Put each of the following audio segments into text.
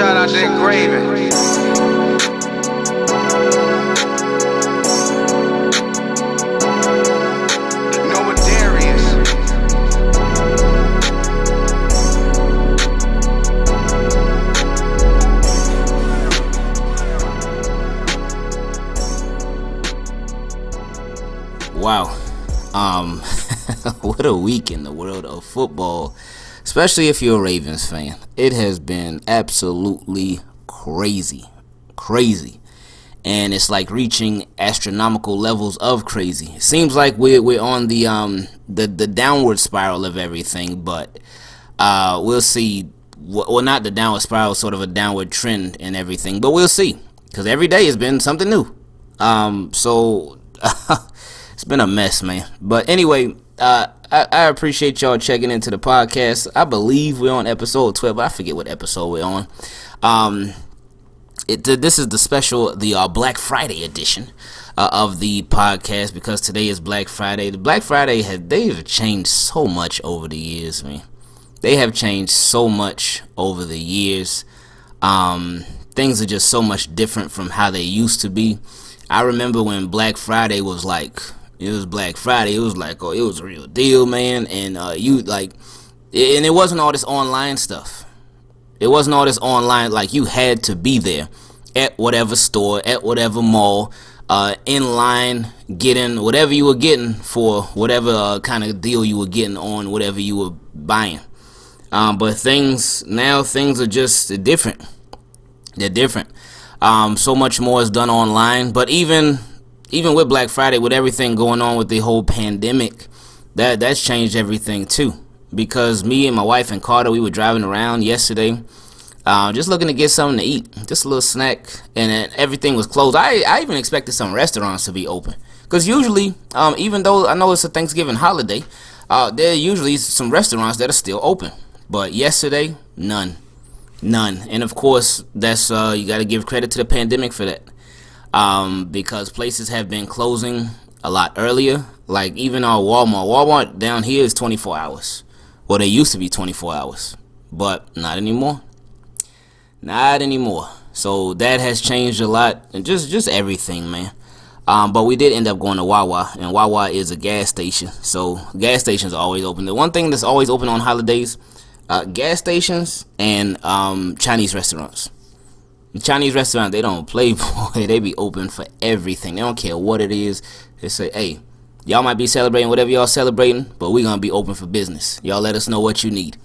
Shout out to Darius. Wow. Um, what a week in the world of football, especially if you're a Ravens fan. It has been absolutely crazy. Crazy. And it's like reaching astronomical levels of crazy. It seems like we're, we're on the um the, the downward spiral of everything, but uh we'll see well not the downward spiral, sort of a downward trend and everything, but we'll see. Cause every day has been something new. Um so it's been a mess, man. But anyway, uh, I, I appreciate y'all checking into the podcast. I believe we're on episode 12, I forget what episode we're on. Um, it, this is the special, the uh, Black Friday edition uh, of the podcast because today is Black Friday. The Black Friday has they've changed so much over the years, man. They have changed so much over the years. Um, things are just so much different from how they used to be. I remember when Black Friday was like it was Black Friday. It was like, oh, it was a real deal, man. And uh, you like, and it wasn't all this online stuff. It wasn't all this online. Like you had to be there at whatever store, at whatever mall, uh, in line, getting whatever you were getting for whatever uh, kind of deal you were getting on whatever you were buying. Um, but things now, things are just different. They're different. Um, so much more is done online. But even even with Black Friday, with everything going on with the whole pandemic, that that's changed everything too. Because me and my wife and Carter, we were driving around yesterday, uh, just looking to get something to eat, just a little snack, and everything was closed. I I even expected some restaurants to be open, because usually, um, even though I know it's a Thanksgiving holiday, uh, there are usually some restaurants that are still open. But yesterday, none, none, and of course, that's uh, you got to give credit to the pandemic for that um, because places have been closing a lot earlier. Like even our Walmart, Walmart down here is 24 hours. Well, they used to be 24 hours, but not anymore. Not anymore. So that has changed a lot, and just just everything, man. Um, but we did end up going to Wawa, and Wawa is a gas station, so gas stations are always open. The one thing that's always open on holidays, uh, gas stations and um, Chinese restaurants. Chinese restaurant, they don't play, boy. They be open for everything. They don't care what it is. They say, hey, y'all might be celebrating whatever y'all celebrating, but going to be open for business. Y'all let us know what you need.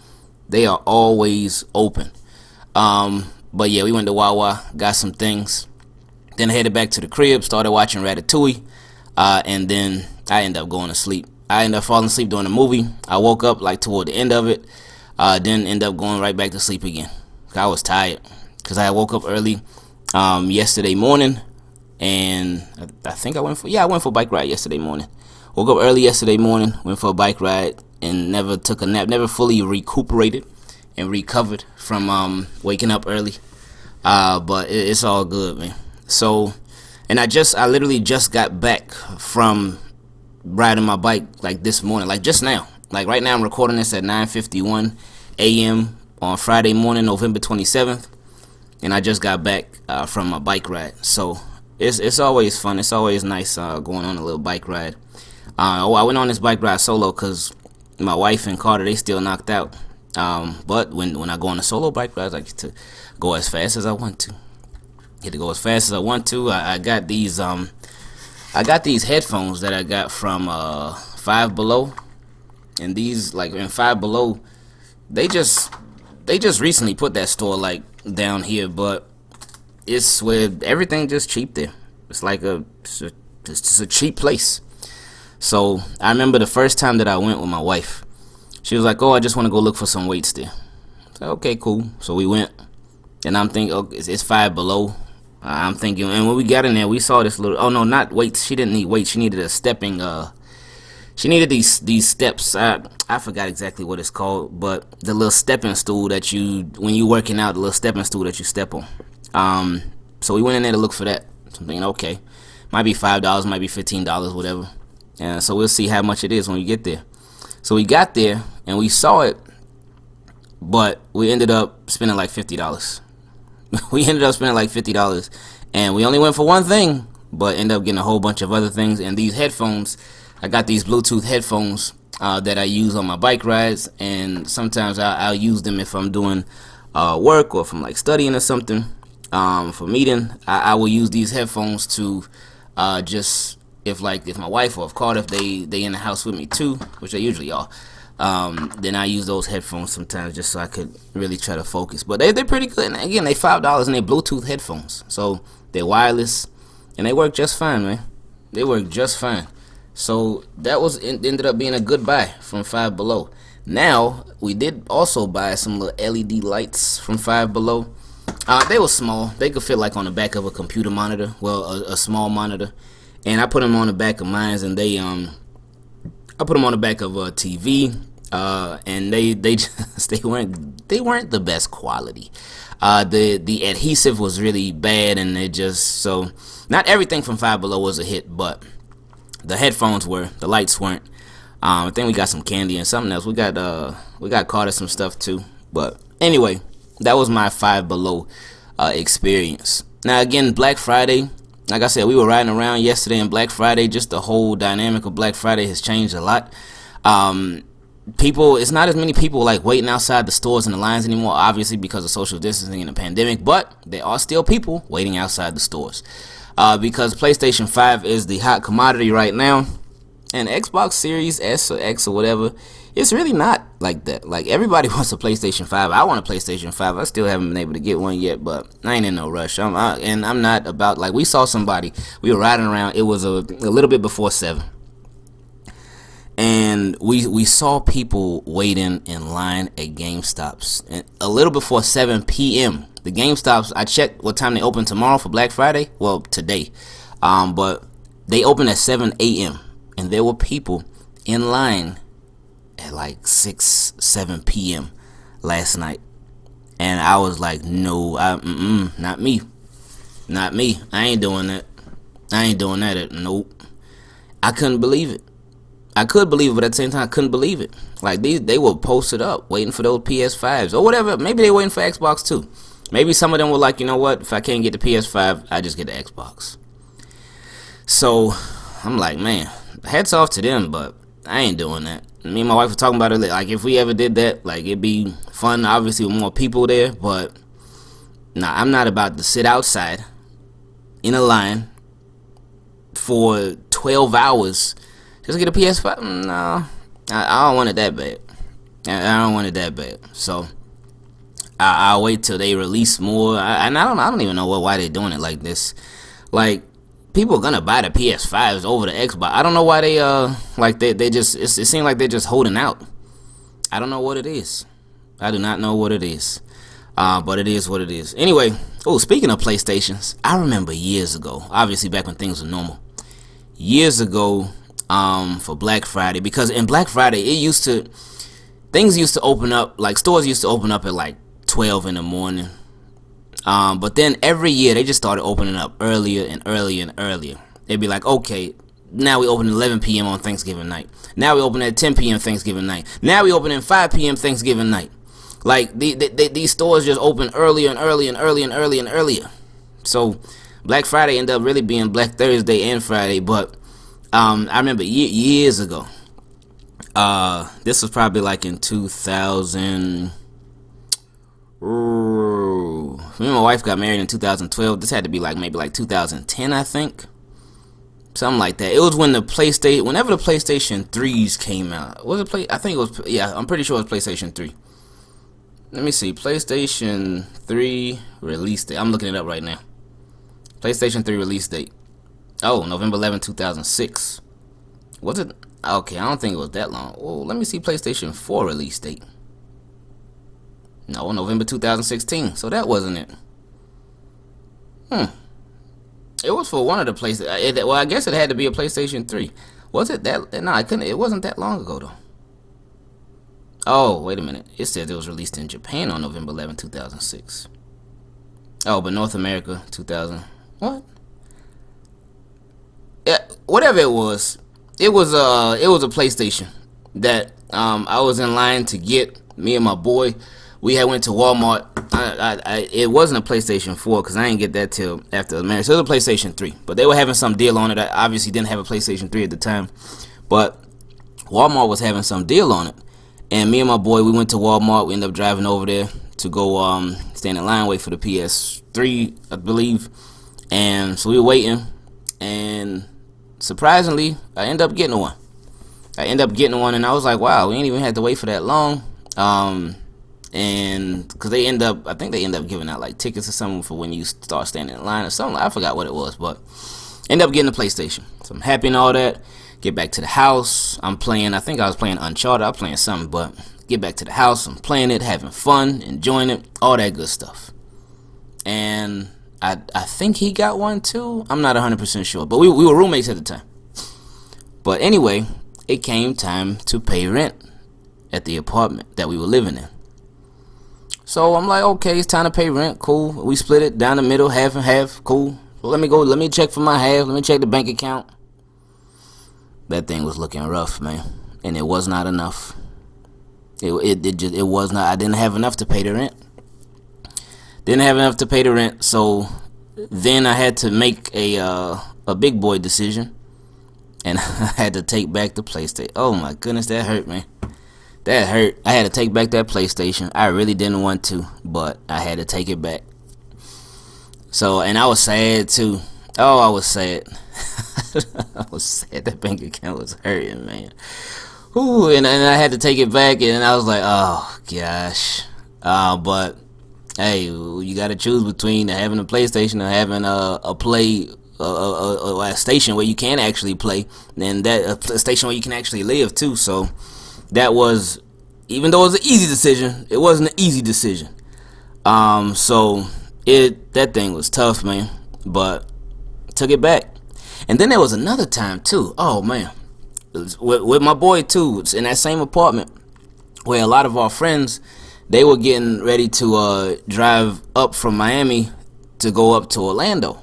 They are always open. Um, but yeah, we went to Wawa, got some things. Then headed back to the crib, started watching Ratatouille. Uh, and then I ended up going to sleep. I ended up falling asleep during the movie. I woke up like toward the end of it. Uh, then end up going right back to sleep again. I was tired because I woke up early um, yesterday morning, and I, I, think I went for yeah I went for a bike ride yesterday morning. Woke up early yesterday morning, went for a bike ride, and never took a nap. Never fully recuperated and recovered from um, waking up early. Uh, but it, it's all good, man. So, and I just I literally just got back from riding my bike like this morning, like just now. Like right now, I'm recording this at 9:51 a.m. on Friday morning, November 27th and I just got back uh, from a bike ride. So it's it's always fun. It's always nice uh, going on a little bike ride. Uh, I went on this bike ride solo because my wife and Carter they still knocked out. Um, but when when I go on a solo bike ride, I get to go as fast as I want to. Get to go as fast as I want to. I, I got these um, I got these headphones that I got from uh, Five Below, and these like in Five Below, they just they just recently put that store like down here, but it's where everything just cheap there. It's like a it's, a, just a cheap place. So I remember the first time that I went with my wife. She was like, "Oh, I just want to go look for some weights there." Said, okay, cool. So we went, and I'm thinking, oh, it's, it's five below. I'm thinking, and when we got in there, we saw this little. Oh no, not weights. She didn't need weights. She needed a stepping. Uh, she needed these these steps. I I forgot exactly what it's called, but the little stepping stool that you when you working out, the little stepping stool that you step on. Um, so we went in there to look for that. So I'm thinking, okay, might be five dollars, might be fifteen dollars, whatever. And so we'll see how much it is when we get there. So we got there and we saw it, but we ended up spending like fifty dollars. we ended up spending like fifty dollars, and we only went for one thing, but ended up getting a whole bunch of other things. And these headphones, I got these Bluetooth headphones uh, that I use on my bike rides, and sometimes I, will use them if I'm doing uh, work or if I'm like studying or something. Um, for meeting, I, I, will use these headphones to uh, just if like if my wife or if Carter if they they in the house with me too, which they usually are. Um, then I use those headphones sometimes just so I could really try to focus. But they they're pretty good. And again, they five dollars and they Bluetooth headphones, so they're wireless and they work just fine, man. They work just fine. So that was ended up being a good buy from Five Below. Now we did also buy some little LED lights from Five Below. Uh, they were small. They could fit like on the back of a computer monitor, well, a, a small monitor. And I put them on the back of mine, and they um, I put them on the back of a TV. Uh, and they they just they weren't they weren't the best quality. Uh, the the adhesive was really bad, and it just so not everything from Five Below was a hit, but the headphones were, the lights weren't. Um, I think we got some candy and something else. We got uh, we got caught at some stuff too. But anyway, that was my Five Below uh, experience. Now again, Black Friday. Like I said, we were riding around yesterday and Black Friday. Just the whole dynamic of Black Friday has changed a lot. Um, people, it's not as many people like waiting outside the stores and the lines anymore. Obviously, because of social distancing and the pandemic. But there are still people waiting outside the stores uh, because PlayStation 5 is the hot commodity right now, and Xbox Series S or X or whatever, it's really not like that. Like everybody wants a PlayStation 5. I want a PlayStation 5. I still haven't been able to get one yet, but I ain't in no rush. I'm I, and I'm not about like we saw somebody. We were riding around. It was a, a little bit before seven and we we saw people waiting in line at GameStops and a little before 7 p.m. The GameStops I checked what time they open tomorrow for Black Friday. Well, today, um, but they open at 7 a.m. and there were people in line at like 6 7 p.m. last night, and I was like, no, I, mm-mm, not me, not me. I ain't doing that. I ain't doing that. Nope. I couldn't believe it. I could believe it, but at the same time, I couldn't believe it. Like these, they were posted up, waiting for those PS5s or whatever. Maybe they waiting for Xbox too. Maybe some of them were like, you know what? If I can't get the PS5, I just get the Xbox. So I'm like, man, hats off to them, but I ain't doing that. Me and my wife were talking about it. Like, if we ever did that, like, it'd be fun, obviously, with more people there. But nah, I'm not about to sit outside in a line for 12 hours just get a PS5? Mm, no, I, I don't want it that bad. I, don't want it that bad. So I, will wait till they release more. I, and I don't, I don't even know what, why they're doing it like this. Like people are gonna buy the PS5s over the Xbox. I don't know why they uh like they they just it seems like they're just holding out. I don't know what it is. I do not know what it is. Uh, but it is what it is. Anyway, oh, speaking of PlayStations, I remember years ago, obviously back when things were normal. Years ago, um, for Black Friday because in Black Friday it used to things used to open up like stores used to open up at like 12 in the morning. Um, but then every year they just started opening up earlier and earlier and earlier. They'd be like, okay, now we open at 11 p.m. on Thanksgiving night. Now we open at 10 p.m. Thanksgiving night. Now we open at 5 p.m. Thanksgiving night. Like the, the, the, these stores just open earlier and earlier and earlier and earlier and earlier. So Black Friday ended up really being Black Thursday and Friday, but um, I remember ye- years ago. Uh, this was probably like in 2000. Ooh, and my wife got married in 2012. This had to be like maybe like 2010, I think. Something like that. It was when the PlayStation, whenever the PlayStation 3s came out. Was it play? I think it was. Yeah, I'm pretty sure it was PlayStation 3. Let me see. PlayStation 3 release date. I'm looking it up right now. PlayStation 3 release date. Oh, November 11, 2006. Was it? Okay, I don't think it was that long. Well, let me see PlayStation 4 release date. No, November 2016. So that wasn't it. Hmm. It was for one of the places. Uh, well, I guess it had to be a PlayStation 3. Was it that? No, I couldn't. It wasn't that long ago though. Oh, wait a minute. It says it was released in Japan on November 11, 2006. Oh, but North America, 2000. What? Whatever it was, it was uh it was a PlayStation that um I was in line to get. Me and my boy we had went to Walmart. I, I, I it wasn't a PlayStation 4 because I didn't get that till after the marriage. So it was a PlayStation 3, but they were having some deal on it. I obviously didn't have a PlayStation 3 at the time, but Walmart was having some deal on it. And me and my boy, we went to Walmart. We ended up driving over there to go um, stand in line, wait for the PS3, I believe. And so we were waiting, and surprisingly, I end up getting one. I end up getting one, and I was like, wow, we ain't even had to wait for that long. Um, and because they end up, I think they end up giving out like tickets or something for when you start standing in line or something. I forgot what it was, but end up getting a PlayStation. So I'm happy and all that. Get back to the house. I'm playing. I think I was playing Uncharted. I was playing something, but get back to the house. I'm playing it, having fun, enjoying it, all that good stuff. And I I think he got one too. I'm not 100% sure, but we we were roommates at the time. But anyway, it came time to pay rent at the apartment that we were living in. So I'm like, okay, it's time to pay rent. Cool. We split it down the middle, half and half. Cool. So let me go. Let me check for my half. Let me check the bank account. That thing was looking rough, man, and it was not enough. It it it, just, it was not. I didn't have enough to pay the rent. Didn't have enough to pay the rent, so then I had to make a uh, a big boy decision, and I had to take back the PlayStation. Oh my goodness, that hurt, man. That hurt. I had to take back that PlayStation. I really didn't want to, but I had to take it back. So, and I was sad too. Oh, I was sad. I was sad that bank account was hurting, man. Ooh, and, and I had to take it back, and I was like, oh gosh. Uh, but hey, you got to choose between having a PlayStation or having a, a play a, a, a, station where you can actually play, and that a station where you can actually live too. So that was, even though it was an easy decision, it wasn't an easy decision. Um, so it that thing was tough, man. But took it back, and then there was another time too. Oh man, with, with my boy too. In that same apartment where a lot of our friends they were getting ready to uh, drive up from Miami to go up to Orlando.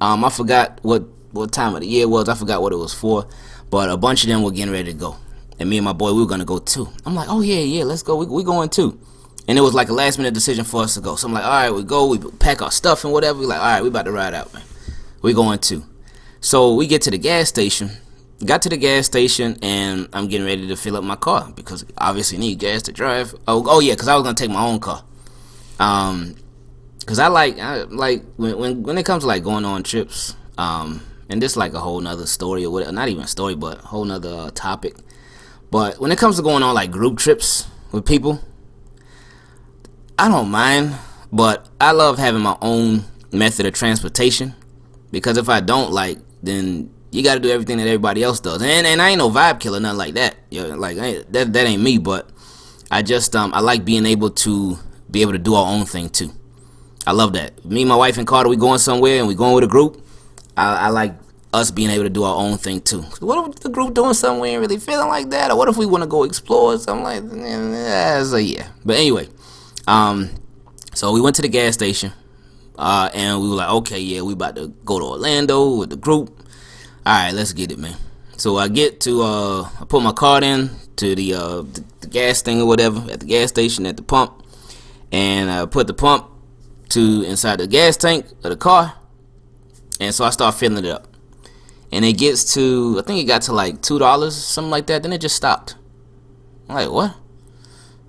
Um, I forgot what what time of the year it was. I forgot what it was for, but a bunch of them were getting ready to go, and me and my boy we were gonna go too. I'm like, oh yeah, yeah, let's go. We we going too. And it was like a last minute decision for us to go. So I'm like, all right, we go. We pack our stuff and whatever. We like, all right, we about to ride out, man. We going too. So we get to the gas station got to the gas station and I'm getting ready to fill up my car because obviously need gas to drive. Oh, oh yeah, because I was gonna take my own car. Um, because I like, I like when, when when it comes to like going on trips. Um, and this like a whole nother story or whatever. Not even a story, but a whole nother uh, topic. But when it comes to going on like group trips with people, I don't mind. But I love having my own method of transportation because if I don't like, then you got to do everything that everybody else does. And and I ain't no vibe killer, nothing like that. You know, like that that ain't me. But I just um I like being able to be able to do our own thing too. I love that. Me, my wife, and Carter, we going somewhere and we going with a group. I, I like us being able to do our own thing too. What if the group doing something we ain't really feeling like that, or what if we want to go explore something like that? So yeah. But anyway, um, so we went to the gas station, uh, and we were like, okay, yeah, we about to go to Orlando with the group. All right, let's get it, man. So I get to uh, I put my card in to the, uh, the, the gas thing or whatever at the gas station at the pump, and I put the pump to inside the gas tank of the car, and so I start filling it up, and it gets to I think it got to like two dollars something like that. Then it just stopped. I'm like what?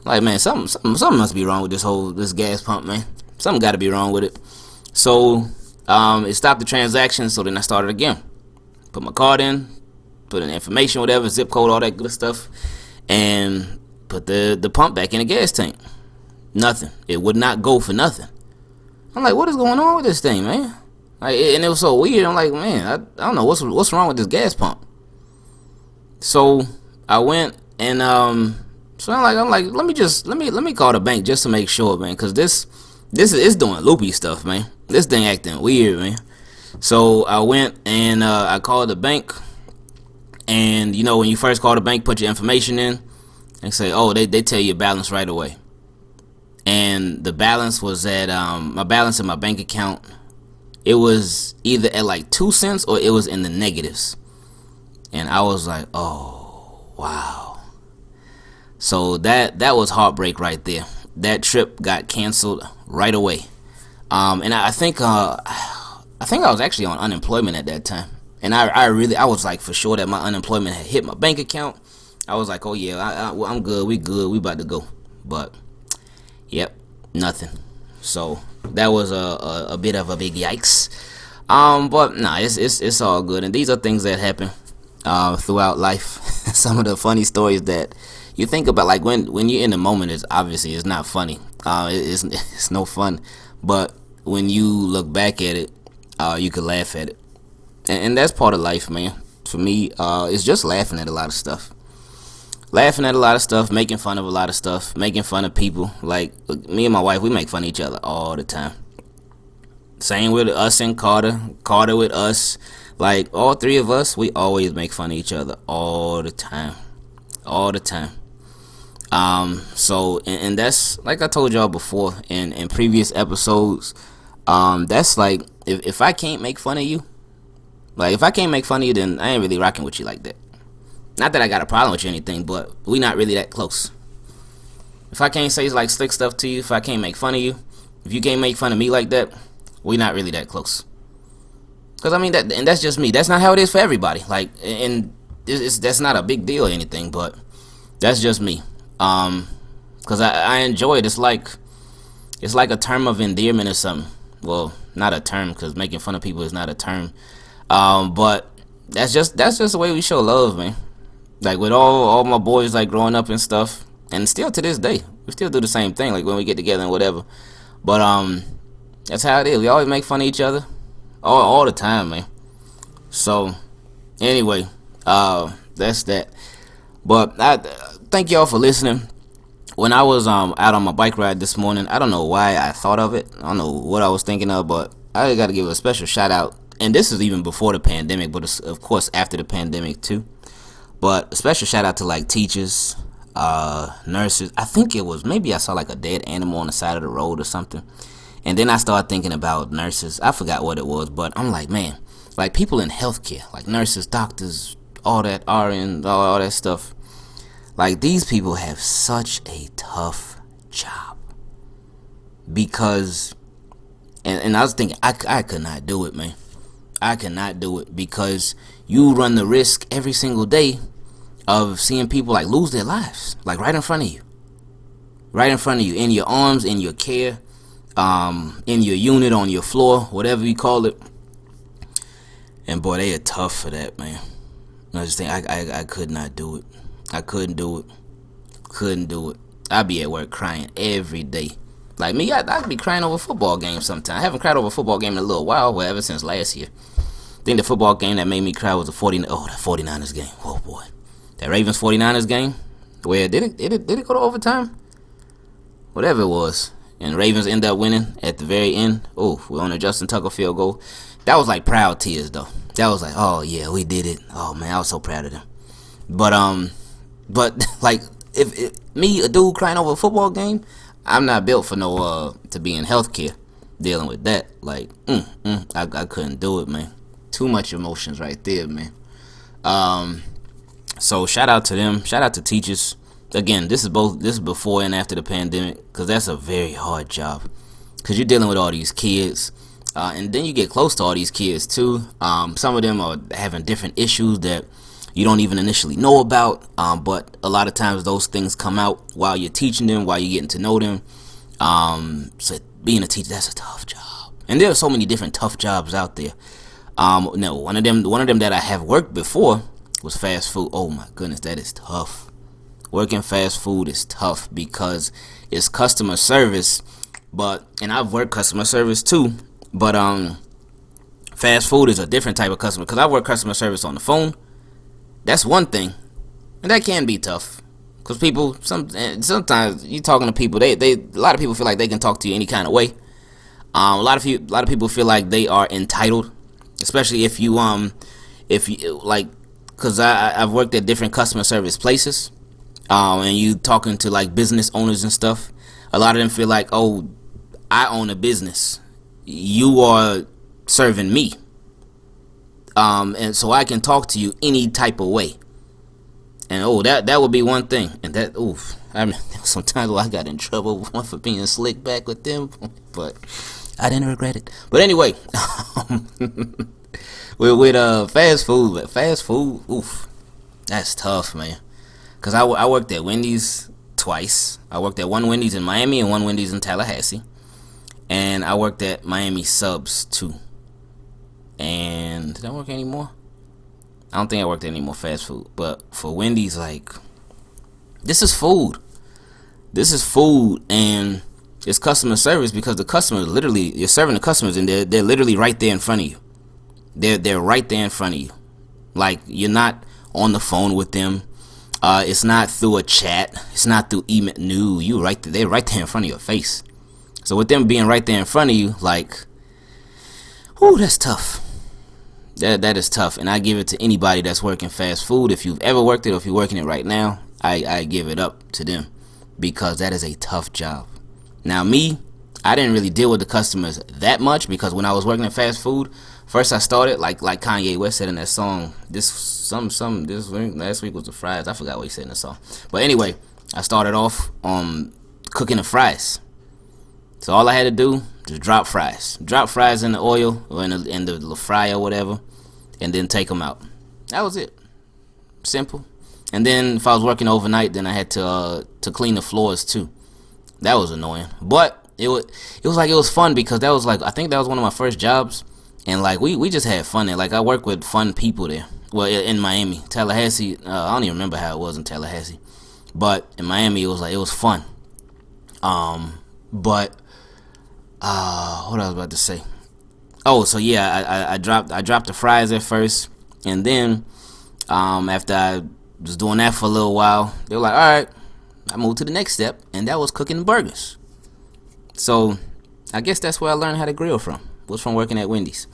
Like man, something, something something must be wrong with this whole this gas pump, man. Something got to be wrong with it. So um, it stopped the transaction. So then I started again put my card in, put in information, whatever, zip code, all that good stuff, and put the, the pump back in the gas tank. Nothing. It would not go for nothing. I'm like, what is going on with this thing, man? Like, and it was so weird. I'm like, man, I, I don't know what's what's wrong with this gas pump. So I went and um, so I'm like, I'm like, let me just let me let me call the bank just to make sure, man, because this this is it's doing loopy stuff, man. This thing acting weird, man. So I went and uh, I called the bank, and you know when you first call the bank, put your information in, and say, oh, they they tell you balance right away. And the balance was at um, my balance in my bank account. It was either at like two cents or it was in the negatives, and I was like, oh wow. So that that was heartbreak right there. that trip got canceled right away. Um, and I, I think uh, I think I was actually on unemployment at that time, and I, I really I was like for sure that my unemployment had hit my bank account. I was like, oh yeah, I, I, I'm good, we good, we about to go. But yep, nothing. So that was a, a, a bit of a big yikes. Um, but nah, it's it's it's all good, and these are things that happen uh, throughout life. Some of the funny stories that you think about, like when when you're in the moment, is obviously it's not funny. Uh, it, it's it's no fun, but when you look back at it, uh, you can laugh at it, and, and that's part of life, man. For me, uh, it's just laughing at a lot of stuff laughing at a lot of stuff, making fun of a lot of stuff, making fun of people. Like me and my wife, we make fun of each other all the time. Same with us and Carter, Carter with us. Like all three of us, we always make fun of each other all the time, all the time. Um, so and, and that's like I told y'all before in in previous episodes. Um, that's like if if I can't make fun of you, like if I can't make fun of you, then I ain't really rocking with you like that. Not that I got a problem with you or anything, but we not really that close. If I can't say like slick stuff to you, if I can't make fun of you, if you can't make fun of me like that, we not really that close. Cause I mean that, and that's just me. That's not how it is for everybody. Like, and it's, that's not a big deal or anything, but that's just me. Um, cause I, I enjoy it. It's like, it's like a term of endearment or something. Well, not a term, cause making fun of people is not a term. Um, but that's just that's just the way we show love, man. Like with all all my boys like growing up and stuff, and still to this day, we still do the same thing. Like when we get together and whatever. But um, that's how it is. We always make fun of each other, all all the time, man. So anyway, uh, that's that. But I thank y'all for listening. When I was um out on my bike ride this morning, I don't know why I thought of it. I don't know what I was thinking of, but I got to give a special shout out. And this is even before the pandemic, but of course after the pandemic too. But a special shout out to like teachers, uh, nurses. I think it was maybe I saw like a dead animal on the side of the road or something. And then I started thinking about nurses. I forgot what it was, but I'm like, man, like people in healthcare, like nurses, doctors, all that RN, all, all that stuff. Like these people have such a tough job because, and, and I was thinking, I, I could not do it, man. I cannot do it because you run the risk every single day of seeing people like lose their lives, like right in front of you, right in front of you, in your arms, in your care, um, in your unit, on your floor, whatever you call it. And boy, they are tough for that, man. I just think I, I, I could not do it. I couldn't do it. Couldn't do it. I'd be at work crying every day. Like me, I'd, be crying over football games sometimes. I haven't cried over a football game in a little while, well, ever since last year. I think the football game that made me cry was the 40, oh, the 49ers game. Oh, boy. That Ravens 49ers game, where did it, did it, did it go to overtime? Whatever it was. And Ravens end up winning at the very end. Oh, we're on a Justin Tucker field goal. That was like proud tears, though. That was like, oh, yeah, we did it. Oh, man, I was so proud of them. But, um, but, like, if, me, a dude crying over a football game, I'm not built for no uh to be in healthcare dealing with that. Like, mm, mm, I I couldn't do it, man. Too much emotions right there, man. Um, so shout out to them. Shout out to teachers. Again, this is both this is before and after the pandemic because that's a very hard job because you're dealing with all these kids. Uh, and then you get close to all these kids too. Um, some of them are having different issues that you don't even initially know about. Um, but a lot of times those things come out while you're teaching them, while you're getting to know them. Um, so being a teacher, that's a tough job. And there are so many different tough jobs out there. Um, no, one of them, one of them that I have worked before was fast food. Oh my goodness, that is tough. Working fast food is tough because it's customer service, but and I've worked customer service too. But um, fast food is a different type of customer because I work customer service on the phone that's one thing, and that can be tough. Cause people, some sometimes you talking to people, they they a lot of people feel like they can talk to you any kind of way. Um, a lot of you, a lot of people feel like they are entitled, especially if you um, if you like, cause I I've worked at different customer service places, um, and you talking to like business owners and stuff. A lot of them feel like, oh, I own a business, you are serving me um, and so I can talk to you any type of way. And oh, that that would be one thing. And that oof, I mean, sometimes I got in trouble one for being slick back with them, but I didn't regret it. But anyway, with with uh fast food, fast food, oof, that's tough, man. Cause I, I worked at Wendy's twice. I worked at one Wendy's in Miami and one Wendy's in Tallahassee, and I worked at Miami Subs too. And did I work anymore? I don't think I worked at any more fast food, but for Wendy's, like, this is food. This is food, and it's customer service because the customers literally you're serving the customers and they're they're literally right there in front of you. They're they're right there in front of you. Like you're not on the phone with them. Uh, it's not through a chat. It's not through email. No, you right there. They're right there in front of your face. So with them being right there in front of you, like, whoo, that's tough. That that is tough, and I give it to anybody that's working fast food. If you've ever worked it, or if you're working it right now, I I give it up to them because that is a tough job. Now me, I didn't really deal with the customers that much because when I was working in fast food, first I started like like Kanye West said in that song. This some some this week, last week was the fries. I forgot what he said in the song. But anyway, I started off um cooking the fries. So all I had to do just drop fries, drop fries in the oil or in the in the, fry or whatever, and then take them out. That was it. Simple. And then if I was working overnight, then I had to uh, to clean the floors too. That was annoying. But it was it was like it was fun because that was like I think that was one of my first jobs and like we, we just had fun there. Like I work with fun people there. Well, in Miami, Tallahassee, uh, I don't even remember how it was in Tallahassee, but in Miami it was like it was fun. Um, but uh, what I was about to say. Oh, so yeah, I, I, I dropped I dropped the fries at first, and then um, after I was doing that for a little while, they were like, all right, I moved to the next step, and that was cooking burgers. So I guess that's where I learned how to grill from. Was from working at Wendy's.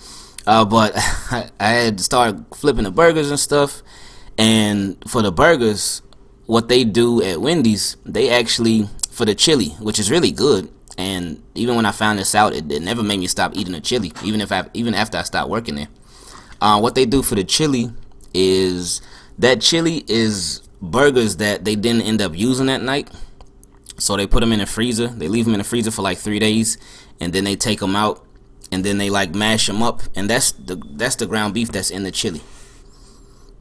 Uh, but I, I had to start flipping the burgers and stuff. And for the burgers, what they do at Wendy's, they actually for the chili, which is really good. And even when I found this out, it, it never made me stop eating the chili, even if I even after I stopped working there. Uh, what they do for the chili is that chili is burgers that they didn't end up using that night. So they put them in the freezer. They leave them in the freezer for like three days, and then they take them out, and then they like mash them up, and that's the that's the ground beef that's in the chili.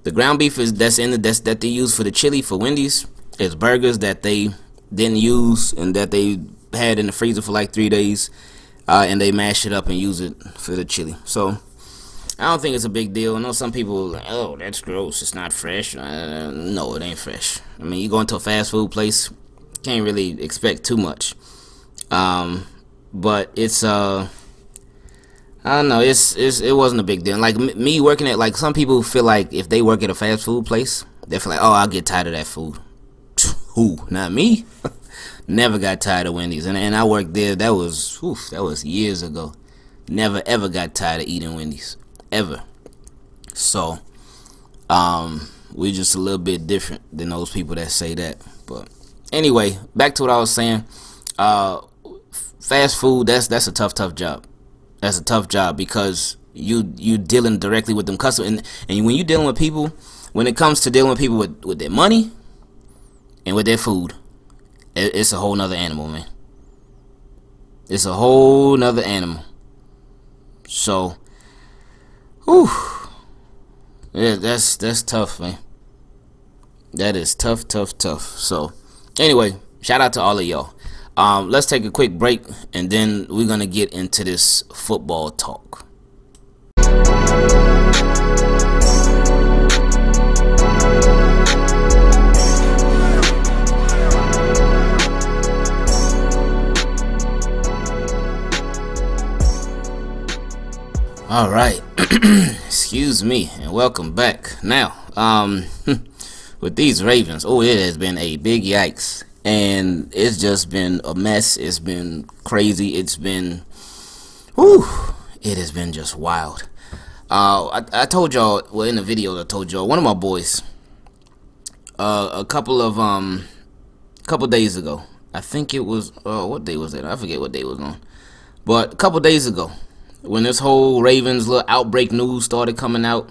The ground beef is that's in the that's that they use for the chili for Wendy's is burgers that they didn't use and that they had in the freezer for like three days, uh, and they mash it up and use it for the chili. So I don't think it's a big deal. I know some people like, oh, that's gross. It's not fresh. Uh, no, it ain't fresh. I mean, you go into a fast food place, can't really expect too much. Um, but it's uh, I don't know. It's, it's it wasn't a big deal. Like me working at like some people feel like if they work at a fast food place, they feel like, oh, I'll get tired of that food. Who? Not me. Never got tired of Wendy's, and and I worked there. That was oof, that was years ago. Never ever got tired of eating Wendy's ever. So, um, we're just a little bit different than those people that say that. But anyway, back to what I was saying. Uh, fast food that's that's a tough, tough job. That's a tough job because you you dealing directly with them customers, and, and when you dealing with people, when it comes to dealing with people with with their money and with their food, it, it's a whole nother animal, man. It's a whole nother animal. So Whew. Yeah, that's that's tough, man. That is tough, tough, tough. So, anyway, shout out to all of y'all. Um, let's take a quick break, and then we're gonna get into this football talk. All right. Excuse me and welcome back. Now, um with these Ravens, oh it has been a big yikes. And it's just been a mess. It's been crazy. It's been whew, it has been just wild. Uh I, I told y'all well in the video I told y'all one of my boys uh a couple of um couple days ago. I think it was uh what day was it? I forget what day it was on. But a couple days ago, when this whole Ravens little outbreak news started coming out,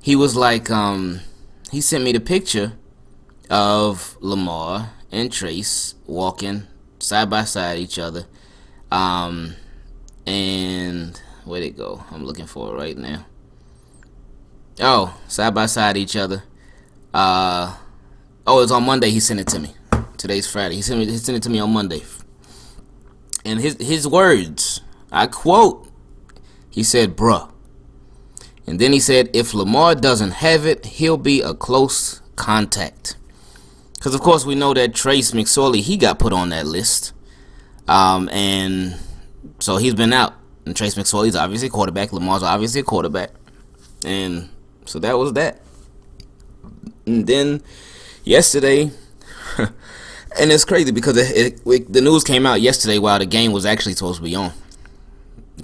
he was like, um, he sent me the picture of Lamar and Trace walking side by side each other. Um, and where'd it go? I'm looking for it right now. Oh, side by side each other. Uh, oh, it's on Monday. He sent it to me. Today's Friday. He sent me. He sent it to me on Monday. And his his words, I quote. He said, "Bruh." And then he said, if Lamar doesn't have it, he'll be a close contact. Because, of course, we know that Trace McSorley, he got put on that list. Um, and so he's been out. And Trace McSorley's obviously a quarterback. Lamar's obviously a quarterback. And so that was that. And then yesterday, and it's crazy because it, it, the news came out yesterday while the game was actually supposed to be on.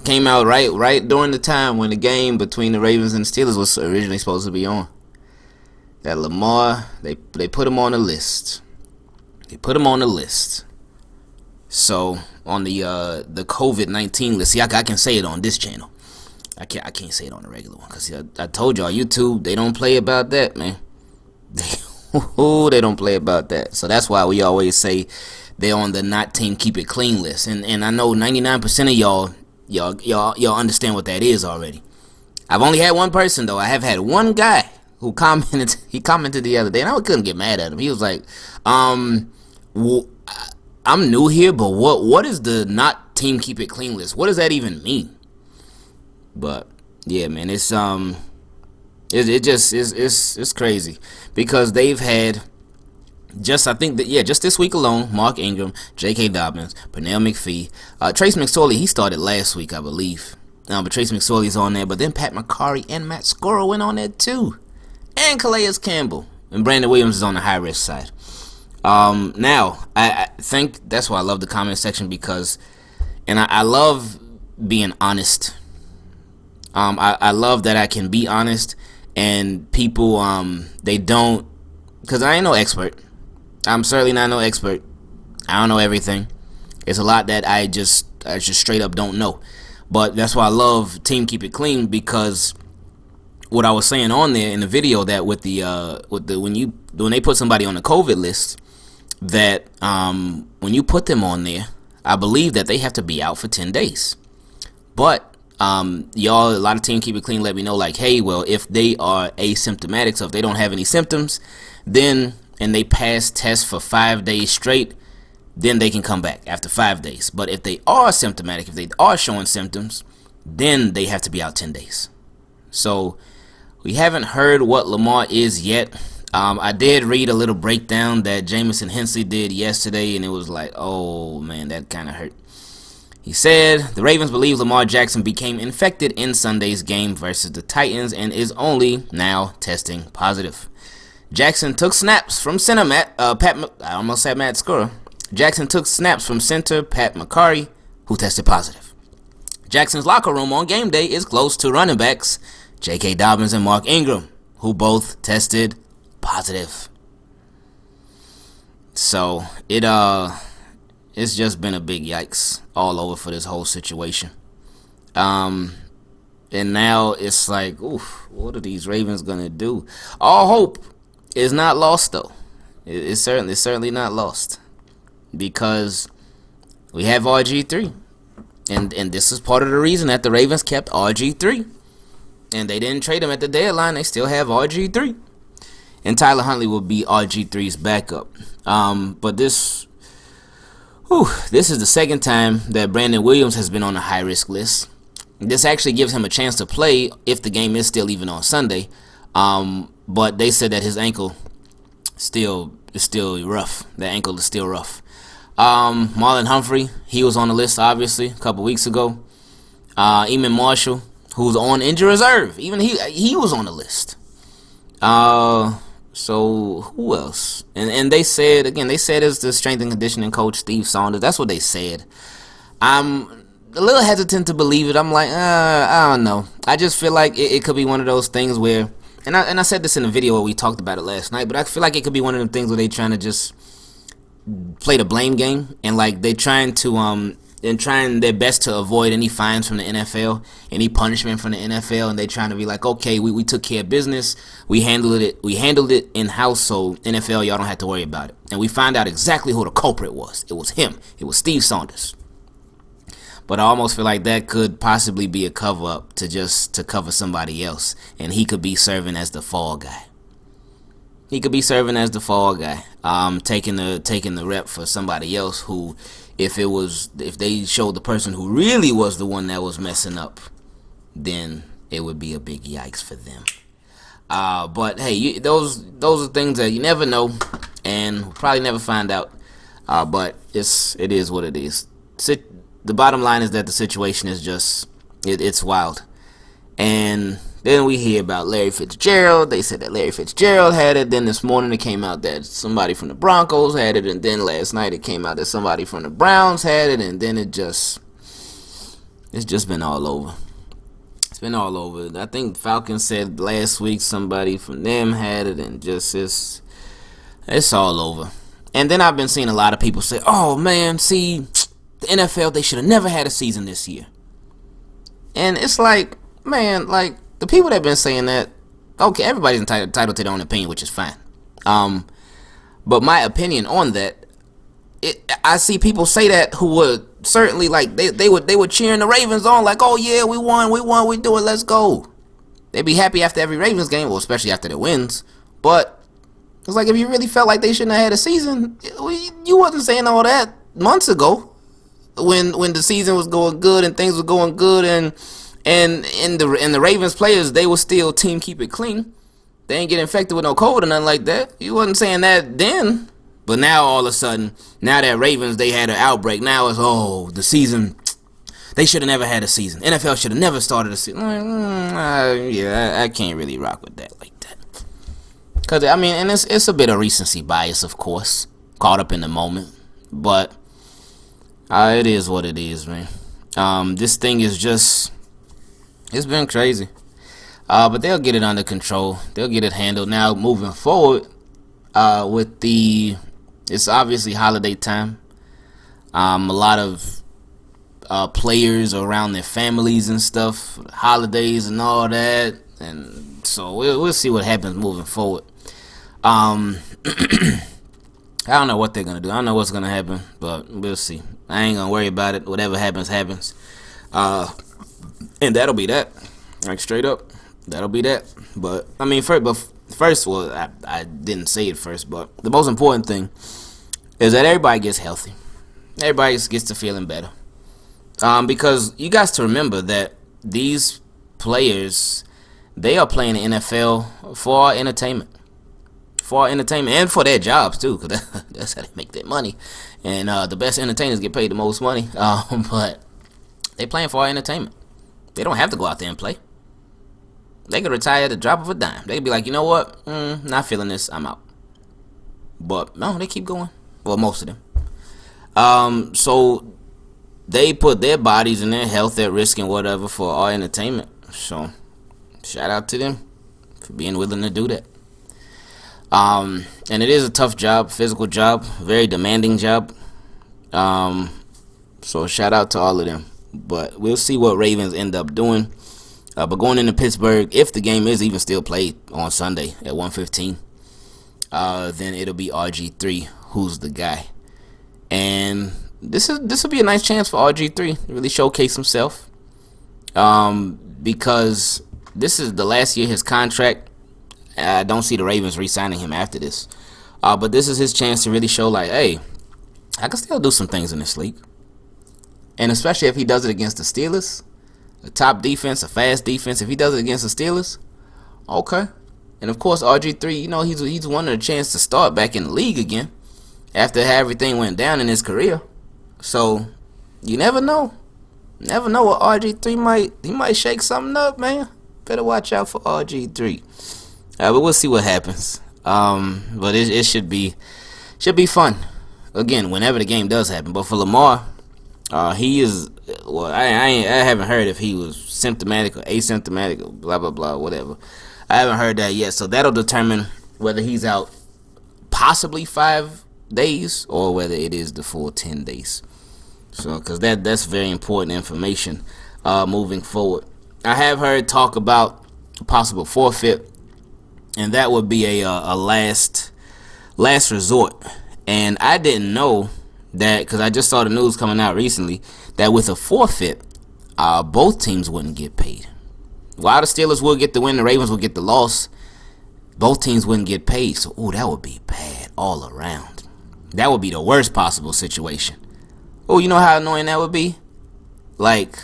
Came out right right during the time when the game between the Ravens and the Steelers was originally supposed to be on. That Lamar, they they put him on the list. They put him on the list. So on the uh, the COVID nineteen list, see, I, I can say it on this channel. I can't I can't say it on the regular one because I, I told y'all YouTube they don't play about that man. They oh they don't play about that. So that's why we always say they're on the not team keep it clean list. And and I know 99% of y'all y'all y'all y'all understand what that is already. I've only had one person though. I have had one guy who commented. He commented the other day, and I couldn't get mad at him. He was like, "Um, I'm new here, but what what is the not team keep it clean list? What does that even mean?" But yeah, man, it's um, it, it just is it's it's crazy because they've had just I think that yeah, just this week alone, Mark Ingram, J.K. Dobbins, Pernell McPhee, uh, Trace McSorley. He started last week, I believe. Um, but Trace McSorley's on there. But then Pat Mekari and Matt Skura went on there too, and Calais Campbell and Brandon Williams is on the high risk side. Um, now I, I, think that's why I love the comment section because, and I, I love being honest um, I, I love that I can be honest and people um they don't because I ain't no expert. I'm certainly not no expert. I don't know everything. It's a lot that I just I just straight up don't know. But that's why I love Team Keep It Clean because what I was saying on there in the video that with the uh with the when you when they put somebody on the COVID list that um when you put them on there, I believe that they have to be out for 10 days. But um, y'all, a lot of team keep it clean. Let me know, like, hey, well, if they are asymptomatic, so if they don't have any symptoms, then and they pass tests for five days straight, then they can come back after five days. But if they are symptomatic, if they are showing symptoms, then they have to be out 10 days. So we haven't heard what Lamar is yet. Um, I did read a little breakdown that Jamison Hensley did yesterday, and it was like, oh man, that kind of hurt. He said the Ravens believe Lamar Jackson became infected in Sunday's game versus the Titans and is only now testing positive. Jackson took snaps from center Matt, uh, Pat. I almost said Matt. Jackson took snaps from center Pat Mekari, who tested positive. Jackson's locker room on game day is close to running backs J.K. Dobbins and Mark Ingram, who both tested positive. So it uh it's just been a big yikes all over for this whole situation. Um, and now it's like, oof, what are these Ravens gonna do? All hope is not lost though. it's certainly it's certainly not lost because we have RG three, and and this is part of the reason that the Ravens kept RG three, and they didn't trade him at the deadline. They still have RG three, and Tyler Huntley will be RG 3's backup. Um, but this Whew, this is the second time that Brandon Williams has been on a high risk list. This actually gives him a chance to play if the game is still even on Sunday. Um, but they said that his ankle still is still rough. The ankle is still rough. Um, Marlon Humphrey, he was on the list obviously a couple weeks ago. Uh, Iman Marshall, who's on injury reserve, even he he was on the list. Uh, so who else? And and they said again, they said it's the strength and conditioning coach Steve Saunders. That's what they said. I'm a little hesitant to believe it. I'm like, uh, I don't know. I just feel like it, it, could be one of those things where, and I and I said this in the video where we talked about it last night, but I feel like it could be one of them things where they're trying to just play the blame game and like they're trying to um and trying their best to avoid any fines from the NFL, any punishment from the NFL, and they're trying to be like, okay, we, we took care of business, we handled it, we handled it in house, so NFL, y'all don't have to worry about it. And we find out exactly who the culprit was. It was him. It was Steve Saunders. But I almost feel like that could possibly be a cover up to just to cover somebody else, and he could be serving as the fall guy. He could be serving as the fall guy, um, taking the taking the rep for somebody else who if it was if they showed the person who really was the one that was messing up, then it would be a big yikes for them. Uh, but hey, you, those those are things that you never know, and probably never find out. Uh, but it's it is what it is. Sit, the bottom line is that the situation is just it, it's wild, and then we hear about Larry Fitzgerald. They said that Larry Fitzgerald had it. Then this morning it came out that somebody from the Broncos had it. And then last night it came out that somebody from the Browns had it. And then it just, it's just been all over. It's been all over. I think Falcons said last week somebody from them had it. And just, it's, it's all over. And then I've been seeing a lot of people say, oh man, see, the NFL, they should have never had a season this year. And it's like, man, like, the people that have been saying that, okay, everybody's entitled, to their own opinion, which is fine. Um, but my opinion on that, it, I see people say that who would certainly like they, they would they would cheering the Ravens on like, oh yeah, we won, we won, we do it, let's go. They'd be happy after every Ravens game, well, especially after the wins. But it's like if you really felt like they shouldn't have had a season, you wasn't saying all that months ago when when the season was going good and things were going good and and in the in the Ravens players, they were still team keep it clean. They ain't get infected with no cold or nothing like that. You wasn't saying that then. But now all of a sudden, now that Ravens they had an outbreak, now it's oh the season. They should have never had a season. NFL should have never started a season. Mm, uh, yeah, I, I, can't really rock with that like that. Cause I mean, and it's it's a bit of recency bias, of course, caught up in the moment. But uh, it is what it is, man. Um, this thing is just it's been crazy. Uh, but they'll get it under control. They'll get it handled. Now, moving forward, uh, with the, it's obviously holiday time. Um, a lot of uh, players around their families and stuff, holidays and all that, and so we'll, we'll see what happens moving forward. Um, I don't know what they're gonna do. I don't know what's gonna happen, but we'll see. I ain't gonna worry about it. Whatever happens, happens. Uh, and that'll be that. Like straight up, that'll be that. But I mean, first, but first, well, I, I didn't say it first, but the most important thing is that everybody gets healthy. Everybody gets to feeling better. Um, because you guys to remember that these players, they are playing the NFL for entertainment, for entertainment, and for their jobs too, because that's how they make their money. And uh, the best entertainers get paid the most money. Um, but they playing for our entertainment. They don't have to go out there and play. They could retire at the drop of a dime. They could be like, you know what? Mm, not feeling this. I'm out. But no, they keep going. Well, most of them. Um, so they put their bodies and their health at risk and whatever for our entertainment. So shout out to them for being willing to do that. Um, and it is a tough job, physical job, very demanding job. Um, so shout out to all of them. But we'll see what Ravens end up doing. Uh, but going into Pittsburgh, if the game is even still played on Sunday at 1:15, uh, then it'll be RG3 who's the guy. And this is this will be a nice chance for RG3 to really showcase himself. Um, because this is the last year his contract. I don't see the Ravens re-signing him after this. Uh, but this is his chance to really show like, hey, I can still do some things in this league. And especially if he does it against the Steelers, a top defense, a fast defense. If he does it against the Steelers, okay. And of course, RG3, you know, he's he's wanted a chance to start back in the league again after everything went down in his career. So you never know. Never know what RG3 might he might shake something up, man. Better watch out for RG3. Uh, but we'll see what happens. Um, but it, it should be should be fun. Again, whenever the game does happen. But for Lamar, uh, he is well. I I, I haven't heard if he was symptomatic or asymptomatic or blah blah blah whatever. I haven't heard that yet, so that'll determine whether he's out possibly five days or whether it is the full ten days. So, because that that's very important information uh, moving forward. I have heard talk about possible forfeit, and that would be a uh, a last last resort. And I didn't know that because I just saw the news coming out recently that with a forfeit, uh, both teams wouldn't get paid. While the Steelers will get the win, the Ravens will get the loss. Both teams wouldn't get paid. So, oh, that would be bad all around. That would be the worst possible situation. Oh, you know how annoying that would be? Like,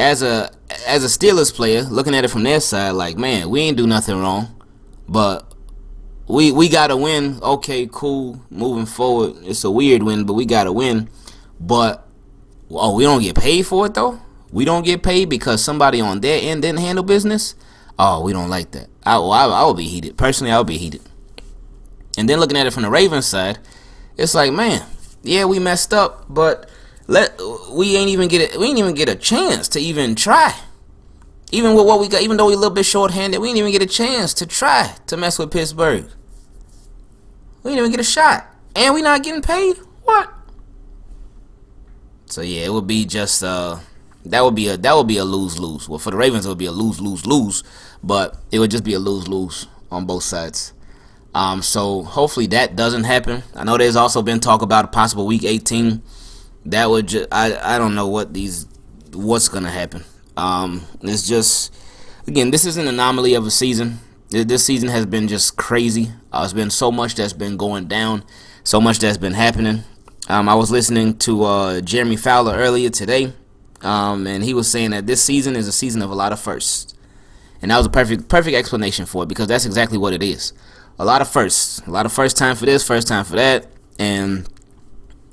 as a as a Steelers player, looking at it from their side, like, man, we ain't do nothing wrong, but we we gotta win. Okay, cool. Moving forward, it's a weird win, but we gotta win. But oh, we don't get paid for it though. We don't get paid because somebody on their end didn't handle business. Oh, we don't like that. I oh, I, I would be heated. Personally, I would be heated. And then looking at it from the Ravens side, it's like, man, yeah, we messed up, but let we ain't even get it. We ain't even get a chance to even try. Even with what we got, even though we a little bit short-handed, we didn't even get a chance to try to mess with Pittsburgh. We didn't even get a shot, and we not getting paid. What? So yeah, it would be just uh, that would be a that would be a lose lose. Well, for the Ravens, it would be a lose lose lose, but it would just be a lose lose on both sides. Um, so hopefully that doesn't happen. I know there's also been talk about a possible Week 18. That would just I I don't know what these what's gonna happen. Um, it's just again this is an anomaly of a season. This season has been just crazy. Uh, it's been so much that's been going down, so much that's been happening. Um, I was listening to uh, Jeremy Fowler earlier today, um, and he was saying that this season is a season of a lot of firsts, and that was a perfect perfect explanation for it because that's exactly what it is. A lot of firsts, a lot of first time for this, first time for that, and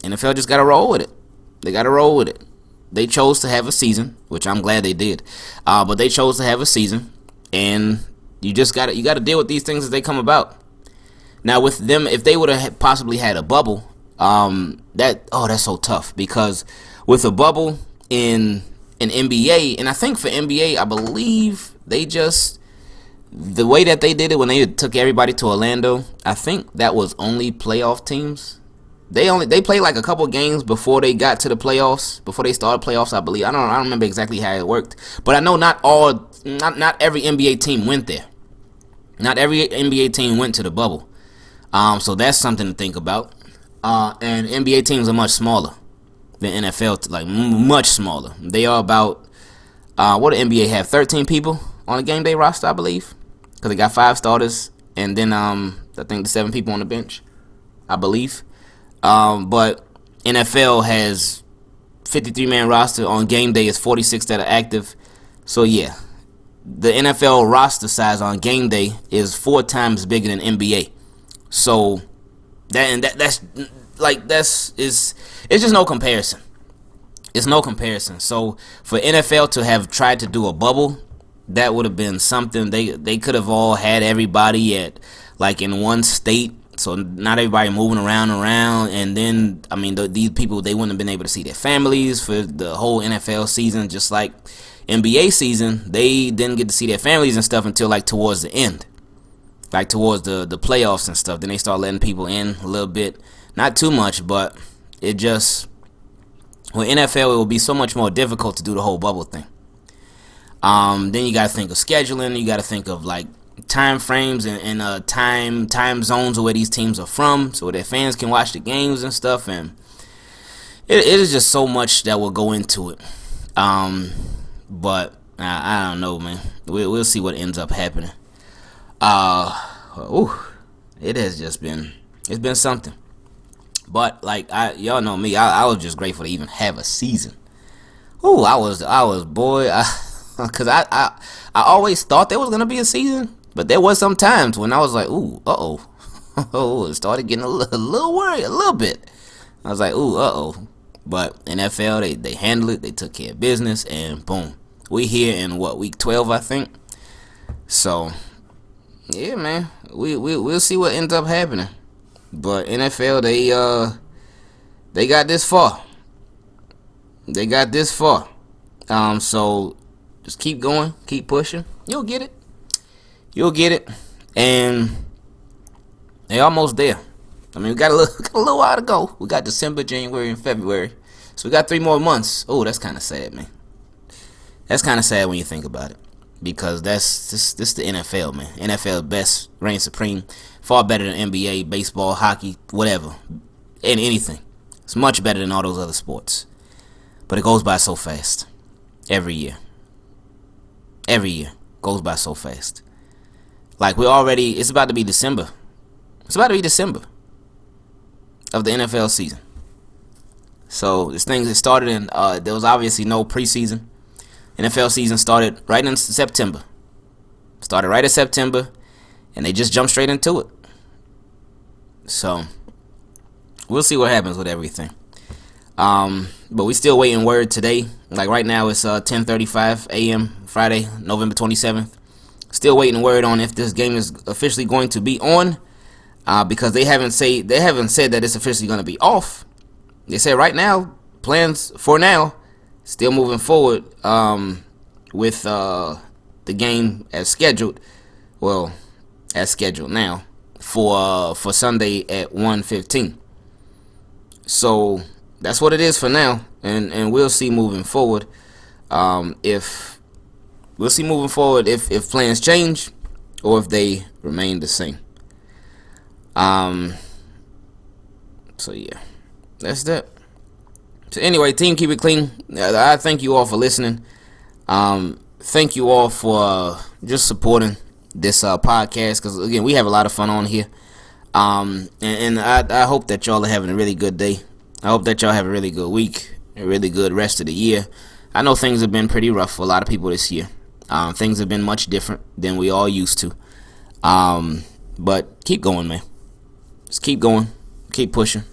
NFL just got to roll with it. They got to roll with it. They chose to have a season, which I'm glad they did, uh, but they chose to have a season, and you just got to you got to deal with these things as they come about. Now with them, if they would have possibly had a bubble, um, that oh that's so tough because with a bubble in an NBA, and I think for NBA, I believe they just the way that they did it when they took everybody to Orlando. I think that was only playoff teams. They only they played like a couple games before they got to the playoffs. Before they started playoffs, I believe. I don't I don't remember exactly how it worked, but I know not all not not every NBA team went there. Not every NBA team went to the bubble. Um, so that's something to think about. Uh, and NBA teams are much smaller than NFL, like much smaller. They are about uh, what the NBA have 13 people on a game day roster, I believe, because they got five starters and then um, I think the seven people on the bench, I believe. Um, but NFL has 53 man roster on game day is 46 that are active. So yeah, the NFL roster size on game day is four times bigger than NBA. So that and that that's like that's is it's just no comparison. It's no comparison. So for NFL to have tried to do a bubble, that would have been something they they could have all had everybody at like in one state so not everybody moving around around and then i mean the, these people they wouldn't have been able to see their families for the whole nfl season just like nba season. They didn't get to see their families and stuff until like towards the end. Like towards the the playoffs and stuff. Then they start letting people in a little bit. Not too much but it just with nfl it will be so much more difficult to do the whole bubble thing. Um, then you got to think of scheduling. You got to think of like time frames and, and uh, time time zones of where these teams are from, so their fans can watch the games and stuff. And it, it is just so much that will go into it. Um, but I, I don't know, man. We, we'll see what ends up happening. Uh, ooh, it has just been it's been something. But like I, y'all know me, I, I was just grateful to even have a season. Ooh, I was I was boy, I, cause I, I I always thought there was gonna be a season, but there was some times when I was like, ooh, uh oh. it started getting a little, a little worried, a little bit. I was like, ooh, uh oh. But NFL, they, they handled it, they took care of business, and boom. We here in what, week 12, I think? So, yeah, man. We, we, we'll see what ends up happening. But NFL, they, uh, they got this far. They got this far. Um, so just keep going, keep pushing. You'll get it. You'll get it. And they almost there. I mean, we got a little, got a little while to go. We got December, January, and February. So we got three more months. Oh, that's kind of sad, man. That's kind of sad when you think about it, because that's this this the NFL, man. NFL best reign supreme, far better than NBA, baseball, hockey, whatever, and anything. It's much better than all those other sports, but it goes by so fast. Every year, every year goes by so fast. Like we're already, it's about to be December. It's about to be December of the NFL season. So this thing that started in, uh, there was obviously no preseason. NFL season started right in September. Started right in September, and they just jumped straight into it. So we'll see what happens with everything. Um, but we still waiting word today. Like right now, it's uh 10:35 a.m. Friday, November 27th. Still waiting word on if this game is officially going to be on, uh, because they haven't say they haven't said that it's officially going to be off. They say right now plans for now still moving forward um, with uh, the game as scheduled. Well, as scheduled now for uh, for Sunday at 1:15. So that's what it is for now, and and we'll see moving forward um, if we'll see moving forward if if plans change or if they remain the same. Um. So yeah, that's that. So anyway, team, keep it clean. I thank you all for listening. Um, thank you all for uh, just supporting this uh, podcast because again, we have a lot of fun on here. Um, and, and I, I hope that y'all are having a really good day. I hope that y'all have a really good week, a really good rest of the year. I know things have been pretty rough for a lot of people this year. Um, things have been much different than we all used to. Um, but keep going, man. Just keep going, keep pushing.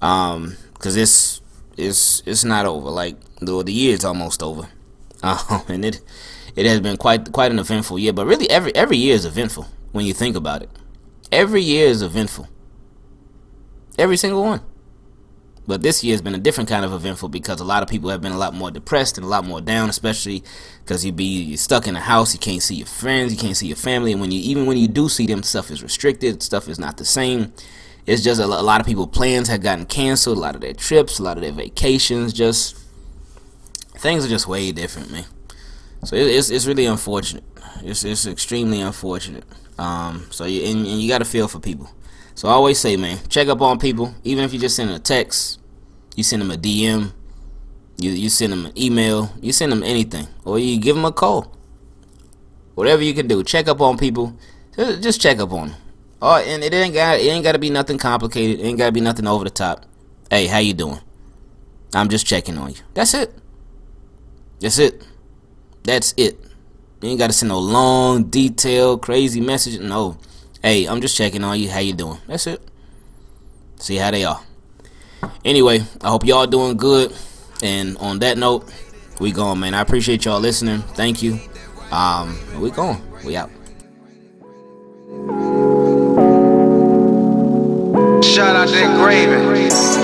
Um, cause it's it's it's not over. Like the the year is almost over. Um, and it it has been quite quite an eventful year. But really, every every year is eventful when you think about it. Every year is eventful. Every single one. But this year has been a different kind of eventful because a lot of people have been a lot more depressed and a lot more down, especially because you be stuck in a house, you can't see your friends, you can't see your family, and when you even when you do see them, stuff is restricted, stuff is not the same. It's just a, a lot of people plans have gotten canceled, a lot of their trips, a lot of their vacations, just things are just way different, man. So it, it's it's really unfortunate. It's it's extremely unfortunate. Um, so you and, and you got to feel for people. So I always say, man, check up on people. Even if you just send a text, you send them a DM, you you send them an email, you send them anything, or you give them a call. Whatever you can do, check up on people. Just check up on them. Oh, and it ain't got it ain't got to be nothing complicated. It ain't got to be nothing over the top. Hey, how you doing? I'm just checking on you. That's it. That's it. That's it. You ain't got to send no long, detailed, crazy message. No. Hey, I'm just checking on you. How you doing? That's it. See how they are. Anyway, I hope y'all doing good. And on that note, we going, man. I appreciate y'all listening. Thank you. Um, we going. We out. Shout out to Engraven.